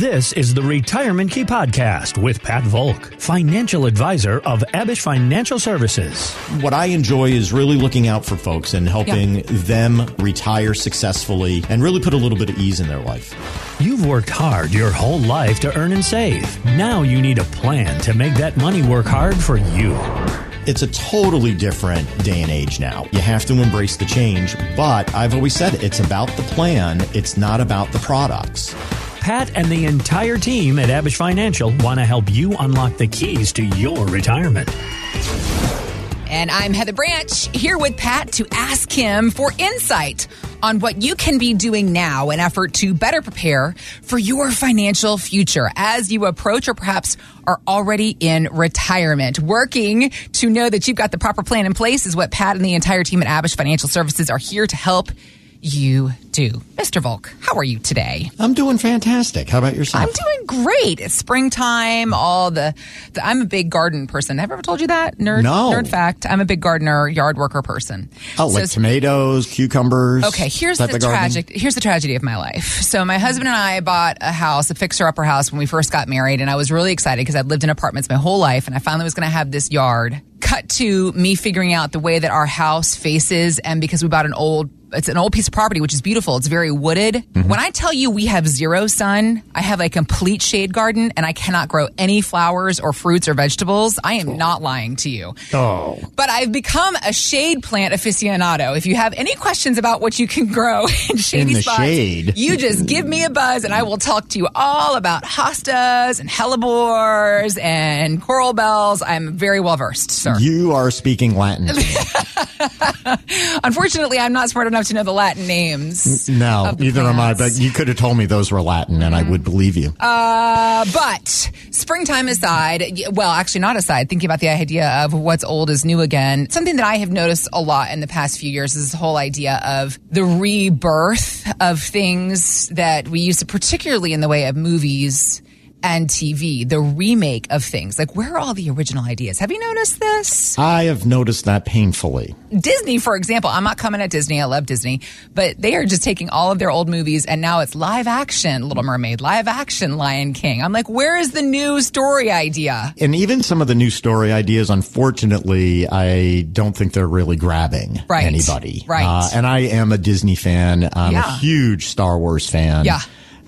This is the Retirement Key Podcast with Pat Volk, financial advisor of Abich Financial Services. What I enjoy is really looking out for folks and helping yeah. them retire successfully and really put a little bit of ease in their life. You've worked hard your whole life to earn and save. Now you need a plan to make that money work hard for you. It's a totally different day and age now. You have to embrace the change, but I've always said it's about the plan, it's not about the products. Pat and the entire team at Abich Financial want to help you unlock the keys to your retirement. And I'm Heather Branch here with Pat to ask him for insight on what you can be doing now in effort to better prepare for your financial future as you approach or perhaps are already in retirement. Working to know that you've got the proper plan in place is what Pat and the entire team at Abich Financial Services are here to help you do. Mr. Volk, how are you today? I'm doing fantastic. How about yourself? I'm doing great. It's springtime. All the, the I'm a big garden person. Have I ever told you that? Nerd, no. Nerd fact. I'm a big gardener, yard worker person. Oh, so, like tomatoes, cucumbers. Okay, here's the tragic. Here's the tragedy of my life. So my husband and I bought a house, a fixer-upper house, when we first got married, and I was really excited because I'd lived in apartments my whole life, and I finally was going to have this yard. Cut to me figuring out the way that our house faces, and because we bought an old it's an old piece of property, which is beautiful. It's very wooded. Mm-hmm. When I tell you we have zero sun, I have a complete shade garden and I cannot grow any flowers or fruits or vegetables. I am not lying to you. Oh. But I've become a shade plant aficionado. If you have any questions about what you can grow in shady in spots, shade. you just give me a buzz and I will talk to you all about hostas and hellebores and coral bells. I'm very well versed, sir. You are speaking Latin. Unfortunately, I'm not smart enough enough to know the Latin names. No, neither plants. am I. But you could have told me those were Latin, and mm-hmm. I would believe you. Uh, but springtime aside, well, actually not aside. Thinking about the idea of what's old is new again. Something that I have noticed a lot in the past few years is this whole idea of the rebirth of things that we used to, particularly in the way of movies and TV, the remake of things. Like, where are all the original ideas? Have you noticed this? I have noticed that painfully. Disney, for example, I'm not coming at Disney. I love Disney, but they are just taking all of their old movies and now it's live action Little Mermaid, live action Lion King. I'm like, where is the new story idea? And even some of the new story ideas, unfortunately, I don't think they're really grabbing right. anybody. Right. Uh, and I am a Disney fan. I'm yeah. a huge Star Wars fan. Yeah.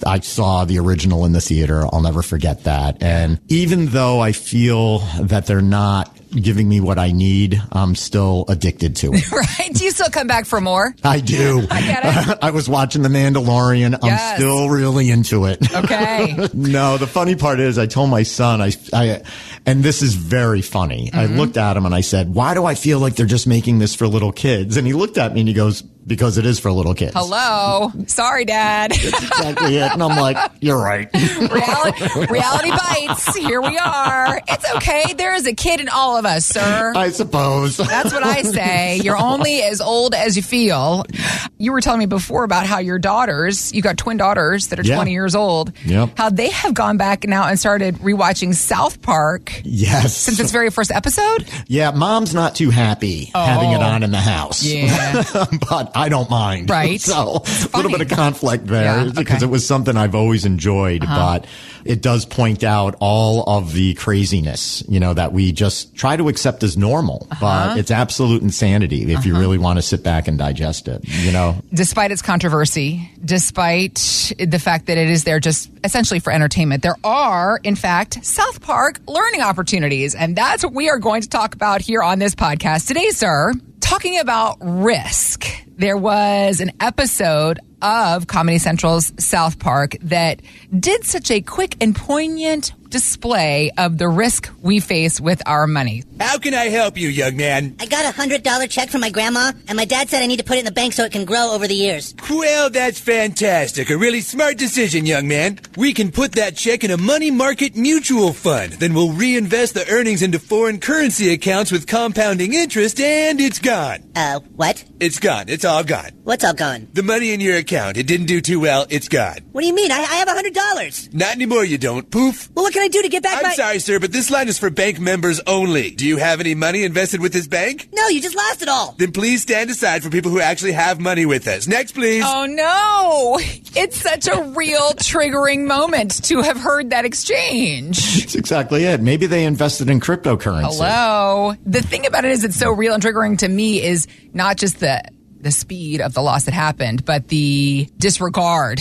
I saw the original in the theater. I'll never forget that. And even though I feel that they're not giving me what I need, I'm still addicted to it. right? Do you still come back for more? I do. I get it. I was watching The Mandalorian. Yes. I'm still really into it. Okay. no, the funny part is I told my son, I, I and this is very funny. Mm-hmm. I looked at him and I said, why do I feel like they're just making this for little kids? And he looked at me and he goes, because it is for little kids. Hello. Sorry, Dad. That's exactly it. And I'm like, you're right. reality, reality bites. Here we are. It's okay. There is a kid in all of us, sir. I suppose. That's what I say. You're only as old as you feel. You were telling me before about how your daughters, you got twin daughters that are yeah. 20 years old, yep. how they have gone back now and started rewatching South Park. Yes. Since its very first episode? Yeah, mom's not too happy oh. having it on in the house. Yeah. but I don't mind. Right. So a little bit of conflict there yeah, because okay. it was something I've always enjoyed, uh-huh. but it does point out all of the craziness, you know, that we just try to accept as normal, uh-huh. but it's absolute insanity if uh-huh. you really want to sit back and digest it, you know. Despite its controversy, despite the fact that it is there just essentially for entertainment, there are, in fact, South Park learning opportunities. And that's what we are going to talk about here on this podcast today, sir. Talking about risk. There was an episode of Comedy Central's South Park that did such a quick and poignant display of the risk we face with our money. How can I help you, young man? I got a hundred dollar check from my grandma, and my dad said I need to put it in the bank so it can grow over the years. Well, that's fantastic. A really smart decision, young man. We can put that check in a money market mutual fund. Then we'll reinvest the earnings into foreign currency accounts with compounding interest, and it's gone. Uh, what? It's gone. It's all gone. What's all gone? The money in your account. It didn't do too well. It's gone. What do you mean? I, I have a hundred dollars. Not anymore, you don't. Poof. Well, what can I do to get back I'm my? sorry, sir, but this line is for bank members only. Do you have any money invested with this bank? No, you just lost it all. Then please stand aside for people who actually have money with us. Next, please. Oh no! It's such a real triggering moment to have heard that exchange. That's exactly it. Maybe they invested in cryptocurrency. Hello. The thing about it is, it's so real and triggering to me is not just the the speed of the loss that happened, but the disregard.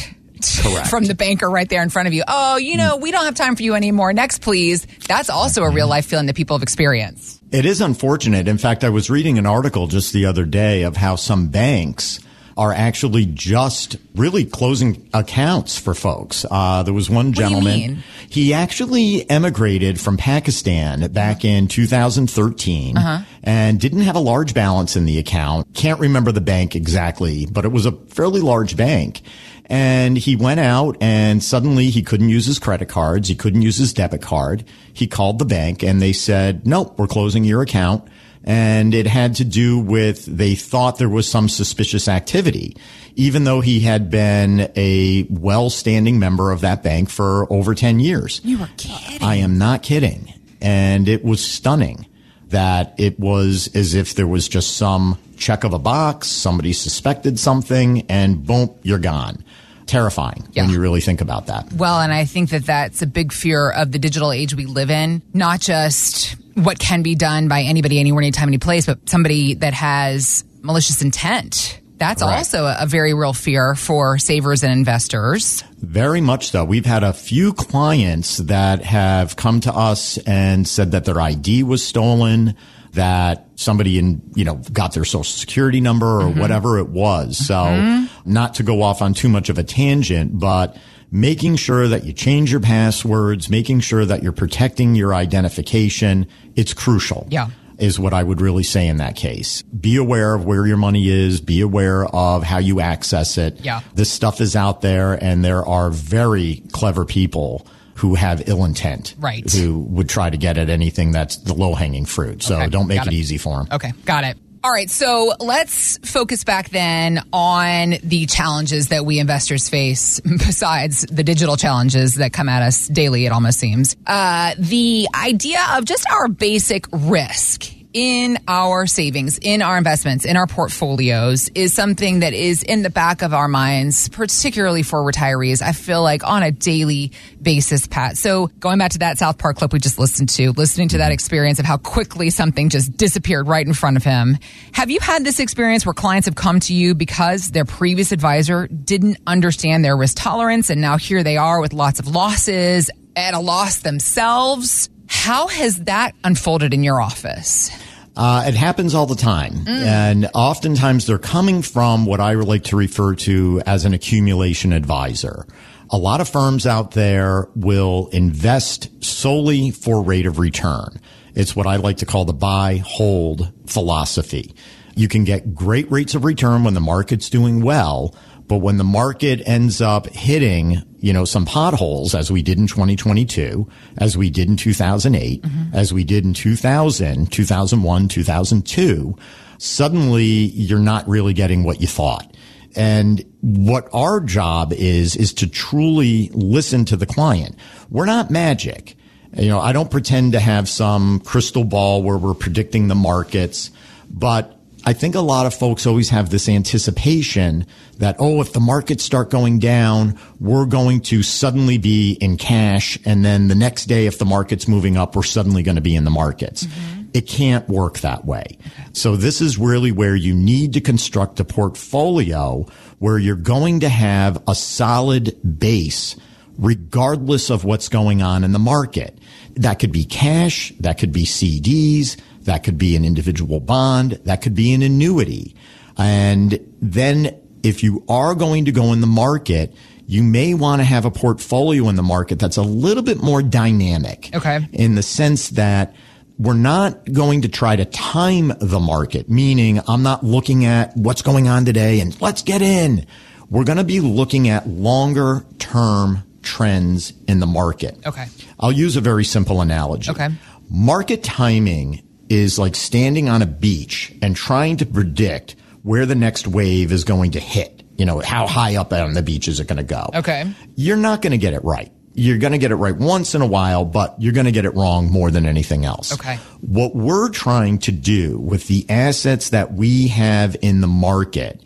Correct. From the banker right there in front of you. Oh, you know, we don't have time for you anymore. Next, please. That's also a real life feeling that people have experienced. It is unfortunate. In fact, I was reading an article just the other day of how some banks are actually just really closing accounts for folks. Uh, there was one gentleman. He actually emigrated from Pakistan back in 2013 Uh-huh. and didn't have a large balance in the account. Can't remember the bank exactly, but it was a fairly large bank. And he went out and suddenly he couldn't use his credit cards. He couldn't use his debit card. He called the bank and they said, nope, we're closing your account. And it had to do with they thought there was some suspicious activity, even though he had been a well-standing member of that bank for over 10 years. You were kidding. I am not kidding. And it was stunning that it was as if there was just some check of a box, somebody suspected something, and boom, you're gone. Terrifying Yeah. when you really think about that. Well, and I think that that's a big fear of the digital age we live in, not just what can be done by anybody, anywhere, anytime, any place, but somebody that has malicious intent. That's Correct. also a very real fear for savers and investors. Very much so. We've had a few clients that have come to us and said that their ID was stolen, that somebody in, you know, got their social security number or mm-hmm. whatever it was. So mm-hmm. not to go off on too much of a tangent, but making sure that you change your passwords, making sure that you're protecting your identification, it's crucial. Yeah. Is what I would really say in that case. Be aware of where your money is. Be aware of how you access it. Yeah. This stuff is out there and there are very clever people who have ill intent. Right. Who would try to get at anything that's the low hanging fruit. So Okay, don't make it it. easy for them. Okay, got it. All right, so let's focus back then on the challenges that we investors face, besides the digital challenges that come at us daily, it almost seems. Uh, the idea of just our basic risk in our savings, in our investments, in our portfolios is something that is in the back of our minds, particularly for retirees. I feel like on a daily basis, Pat. So going back to that South Park clip we just listened to, listening to that experience of how quickly something just disappeared right in front of him. Have you had this experience where clients have come to you because their previous advisor didn't understand their risk tolerance and now here they are with lots of losses at a loss themselves? How has that unfolded in your office? Uh, it happens all the time. And oftentimes they're coming from what I like to refer to as an accumulation advisor. A lot of firms out there will invest solely for rate of return. It's what I like to call the buy, hold philosophy. You can get great rates of return when the market's doing well, but when the market ends up hitting, you know, some potholes as we did in 2022, as we did in 2008, mm-hmm. as we did in 2000, 2001, 2002, suddenly you're not really getting what you thought. And what our job is, is to truly listen to the client. We're not magic. You know, I don't pretend to have some crystal ball where we're predicting the markets, but I think a lot of folks always have this anticipation that, oh, if the markets start going down, we're going to suddenly be in cash. And then the next day, if the market's moving up, we're suddenly going to be in the markets. Mm-hmm. It can't work that way. So this is really where you need to construct a portfolio where you're going to have a solid base regardless of what's going on in the market. That could be cash. That could be CDs. That could be an individual bond. That could be an annuity. And then if you are going to go in the market, you may want to have a portfolio in the market that's a little bit more dynamic. Okay. In the sense that we're not going to try to time the market, meaning I'm not looking at what's going on today and let's get in. We're going to be looking at longer term trends in the market. Okay. I'll use a very simple analogy. Okay. Market timing is like standing on a beach and trying to predict where the next wave is going to hit. You know, how high up on the beach is it going to go? Okay. You're not going to get it right. you're going to get it right once in a while, but you're going to get it wrong more than anything else. Okay. What we're trying to do with the assets that we have in the market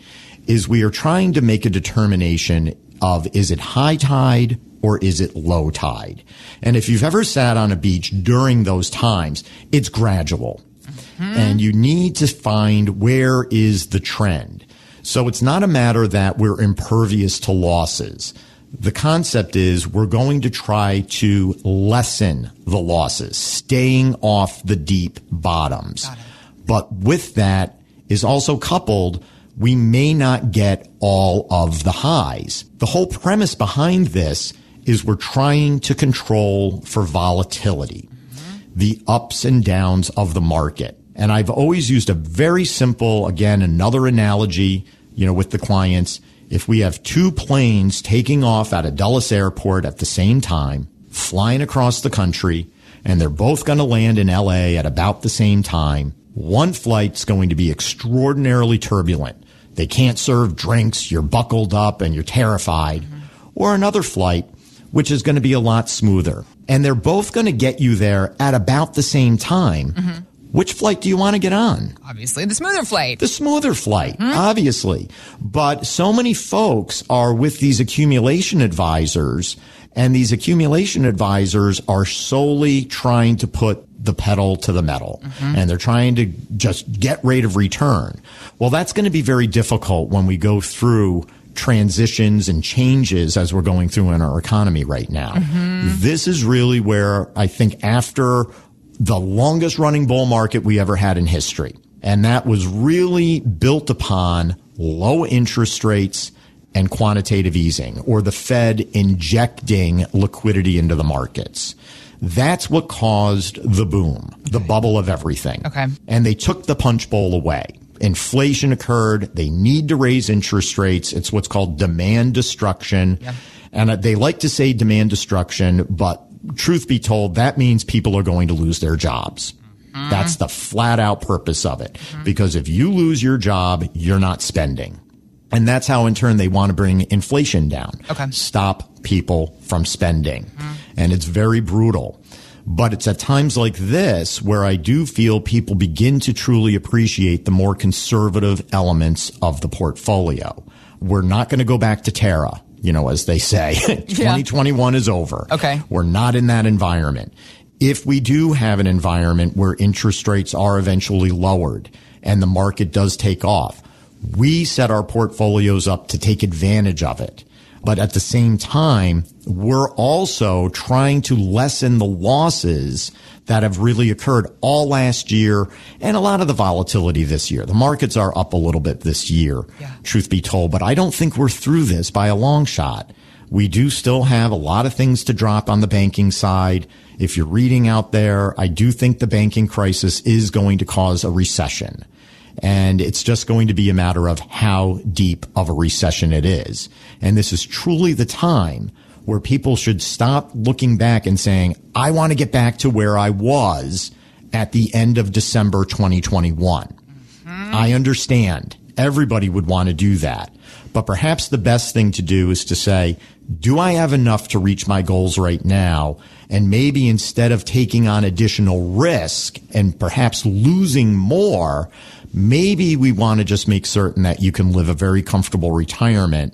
is we are trying to make a determination of is it high tide or is it low tide? And if you've ever sat on a beach during those times, it's gradual. Mm-hmm. And you need to find where is the trend. So it's not a matter that we're impervious to losses. The concept is we're going to try to lessen the losses, staying off the deep bottoms. But with that is also coupled, we may not get all of the highs. The whole premise behind this is we're trying to control for volatility, the ups and downs of the market. And I've always used a very simple, again, another analogy, you know, with the clients. If we have two planes taking off out of Dulles Airport at the same time, flying across the country, and they're both going to land in LA at about the same time, one flight's going to be extraordinarily turbulent. They can't serve drinks, you're buckled up and you're terrified. Or another flight, which is going to be a lot smoother. And they're both going to get you there at about the same time. Mm-hmm. Which flight do you want to get on? Obviously, the smoother flight. The smoother flight, mm-hmm. obviously. But so many folks are with these accumulation advisors, and these accumulation advisors are solely trying to put the pedal to the metal mm-hmm. and they're trying to just get rate of return. Well, that's going to be very difficult when we go through transitions and changes as we're going through in our economy right now. Mm-hmm. This is really where I think after the longest running bull market we ever had in history. And that was really built upon low interest rates and quantitative easing or the Fed injecting liquidity into the markets. That's what caused the boom, the bubble of everything. Okay. And they took the punch bowl away. Inflation occurred. They need to raise interest rates. It's what's called demand destruction. And uh, they like to say demand destruction, but truth be told, that means people are going to lose their jobs. Mm-hmm. That's the flat out purpose of it. Mm-hmm. Because if you lose your job, you're not spending. And that's how in turn they want to bring inflation down. Okay. Stop people from spending. Mm-hmm. And it's very brutal. But it's at times like this where I do feel people begin to truly appreciate the more conservative elements of the portfolio. We're not going to go back to Terra, you know, as they say. 2021 is over. Okay. We're not in that environment. If we do have an environment where interest rates are eventually lowered and the market does take off, we set our portfolios up to take advantage of it. But at the same time, we're also trying to lessen the losses that have really occurred all last year and a lot of the volatility this year. The markets are up a little bit this year, truth be told, but I don't think we're through this by a long shot. We do still have a lot of things to drop on the banking side. If you're reading out there, I do think the banking crisis is going to cause a recession. And it's just going to be a matter of how deep of a recession it is. And this is truly the time where people should stop looking back and saying, I want to get back to where I was at the end of December 2021. Mm-hmm. I understand everybody would want to do that. But perhaps the best thing to do is to say, do I have enough to reach my goals right now? And maybe instead of taking on additional risk and perhaps losing more, maybe we want to just make certain that you can live a very comfortable retirement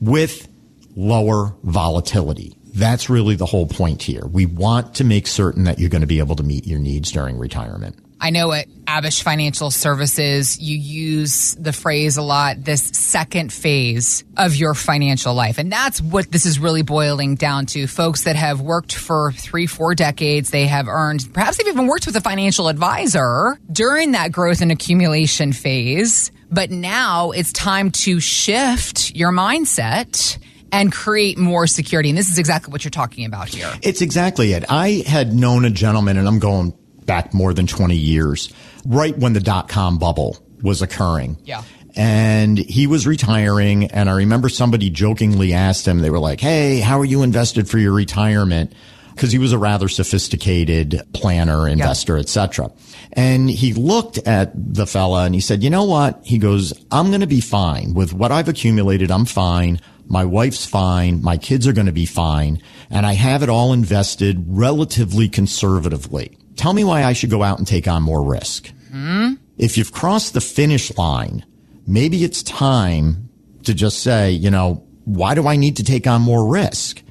with lower volatility. That's really the whole point here. We want to make certain that you're going to be able to meet your needs during retirement. I know at Abich Financial Services, you use the phrase a lot, this second phase of your financial life. And that's what this is really boiling down to. Folks that have worked for three, four decades, they have earned, perhaps they've even worked with a financial advisor during that growth and accumulation phase. But now it's time to shift your mindset and create more security. And this is exactly what you're talking about here. It's exactly it. I had known a gentleman, and I'm going back more than 20 years, right when the dot com bubble was occurring. Yeah. And he was retiring. And I remember somebody jokingly asked him, they were like, Hey, how are you invested for your retirement? Because he was a rather sophisticated planner, investor, etc. And he looked at the fella and he said, you know what? He goes, I'm going to be fine with what I've accumulated. I'm fine, My wife's fine. My kids are going to be fine. And I have it all invested relatively conservatively. Tell me why I should go out and take on more risk. Hmm? If you've crossed the finish line, maybe it's time to just say, you know, why do I need to take on more risk?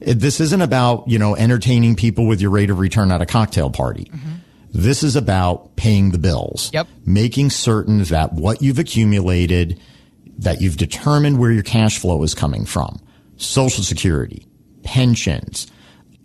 This isn't about, you know, entertaining people with your rate of return at a cocktail party. Mm-hmm. This is about paying the bills. Yep. Making certain that what you've accumulated, that you've determined where your cash flow is coming from. Social security, pensions,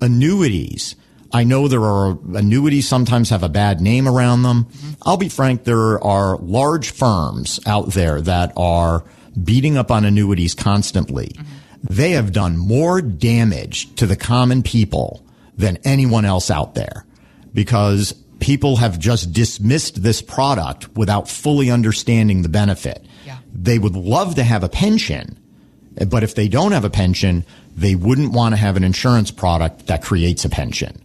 annuities. I know there are annuities sometimes have a bad name around them. Mm-hmm. I'll be frank, there are large firms out there that are beating up on annuities constantly. Mm-hmm. They have done more damage to the common people than anyone else out there because people have just dismissed this product without fully understanding the benefit. Yeah. They would love to have a pension, but if they don't have a pension, they wouldn't want to have an insurance product that creates a pension.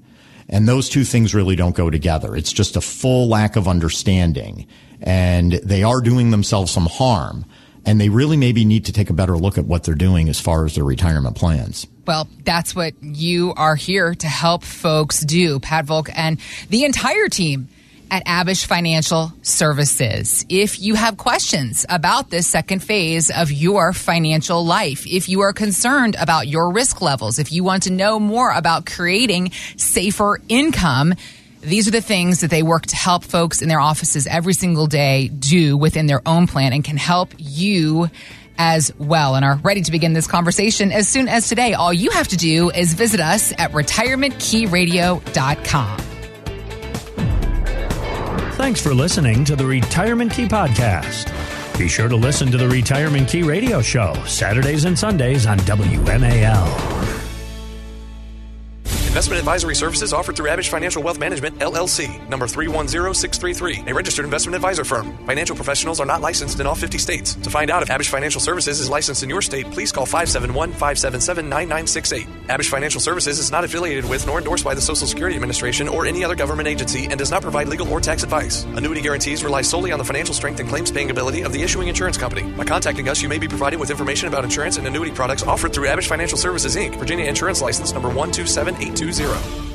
And those two things really don't go together. It's just a full lack of understanding. And they are doing themselves some harm and they really maybe need to take a better look at what they're doing as far as their retirement plans. Well, that's what you are here to help folks do, Pat Volk and the entire team at Abich Financial Services. If you have questions about this second phase of your financial life, if you are concerned about your risk levels, if you want to know more about creating safer income, these are the things that they work to help folks in their offices every single day do within their own plan and can help you as well and are ready to begin this conversation as soon as today. All you have to do is visit us at retirementkeyradio.com. Thanks for listening to the Retirement Key Podcast. Be sure to listen to the Retirement Key Radio Show Saturdays and Sundays on WMAL. Investment advisory services offered through Abich Financial Wealth Management, LLC, number 310633, a registered investment advisor firm. Financial professionals are not licensed in all 50 states. To find out if Abich Financial Services is licensed in your state, please call 571 577 9968. Abich Financial Services is not affiliated with nor endorsed by the Social Security Administration or any other government agency and does not provide legal or tax advice. Annuity guarantees rely solely on the financial strength and claims paying ability of the issuing insurance company. By contacting us, you may be provided with information about insurance and annuity products offered through Abich Financial Services Inc., Virginia Insurance License number 127820.